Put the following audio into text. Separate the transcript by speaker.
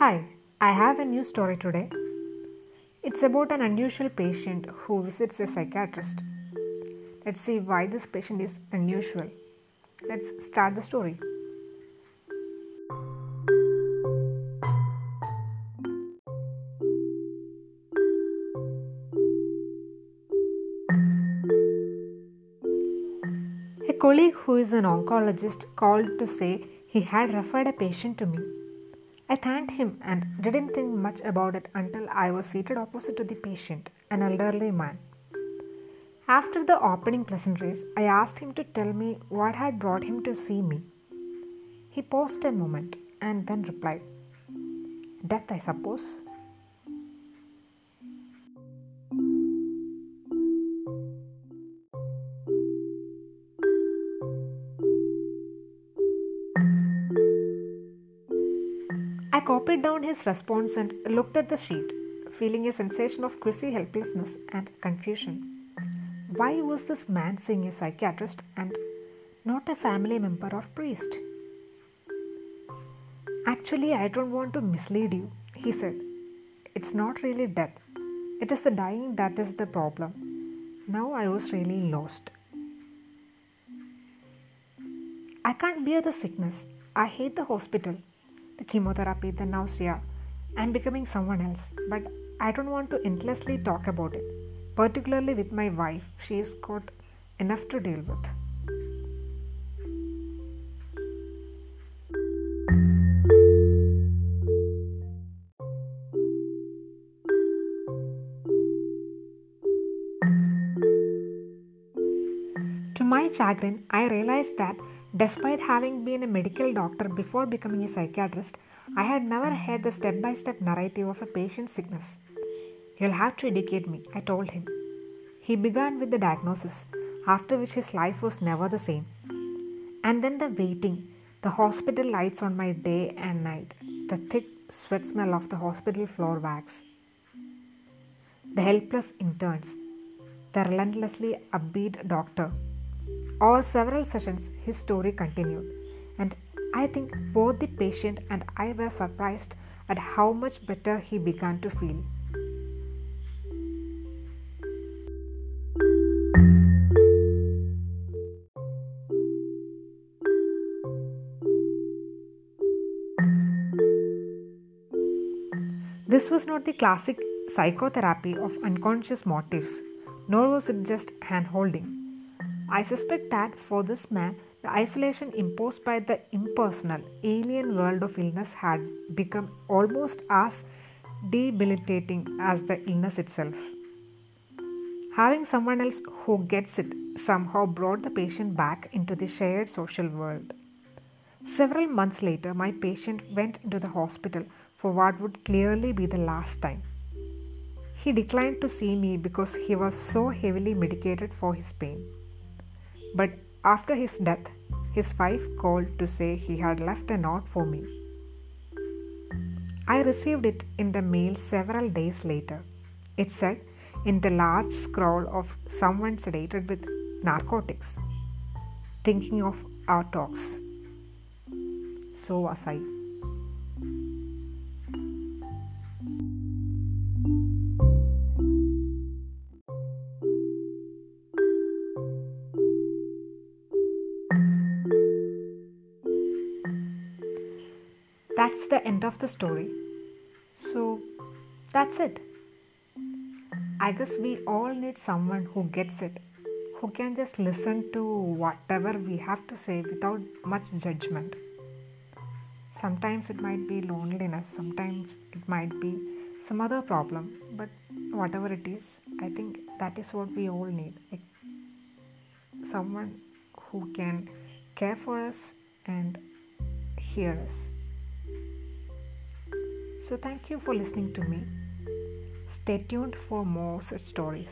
Speaker 1: Hi, I have a new story today. It's about an unusual patient who visits a psychiatrist. Let's see why this patient is unusual. Let's start the story. A colleague who is an oncologist called to say he had referred a patient to me. I thanked him and didn't think much about it until I was seated opposite to the patient, an elderly man. After the opening pleasantries, I asked him to tell me what had brought him to see me. He paused a moment and then replied, Death, I suppose. I copied down his response and looked at the sheet, feeling a sensation of quasi helplessness and confusion. Why was this man seeing a psychiatrist and not a family member or priest? Actually, I don't want to mislead you, he said. It's not really death, it is the dying that is the problem. Now I was really lost. I can't bear the sickness. I hate the hospital the chemotherapy, the nausea. I'm becoming someone else, but I don't want to endlessly talk about it, particularly with my wife. She's got enough to deal with. To my chagrin, I realized that Despite having been a medical doctor before becoming a psychiatrist, I had never heard the step by step narrative of a patient's sickness. You'll have to educate me, I told him. He began with the diagnosis, after which his life was never the same. And then the waiting, the hospital lights on my day and night, the thick sweat smell of the hospital floor wax, the helpless interns, the relentlessly upbeat doctor over several sessions, his story continued, and I think both the patient and I were surprised at how much better he began to feel. This was not the classic psychotherapy of unconscious motives, nor was it just hand holding. I suspect that for this man, the isolation imposed by the impersonal, alien world of illness had become almost as debilitating as the illness itself. Having someone else who gets it somehow brought the patient back into the shared social world. Several months later, my patient went into the hospital for what would clearly be the last time. He declined to see me because he was so heavily medicated for his pain. But after his death, his wife called to say he had left a note for me. I received it in the mail several days later. It said, in the large scroll of someone sedated with narcotics, thinking of our talks. So was I. that's the end of the story. So that's it. I guess we all need someone who gets it, who can just listen to whatever we have to say without much judgment. Sometimes it might be loneliness, sometimes it might be some other problem, but whatever it is, I think that is what we all need. Someone who can care for us and hear us. So, thank you for listening to me. Stay tuned for more such stories.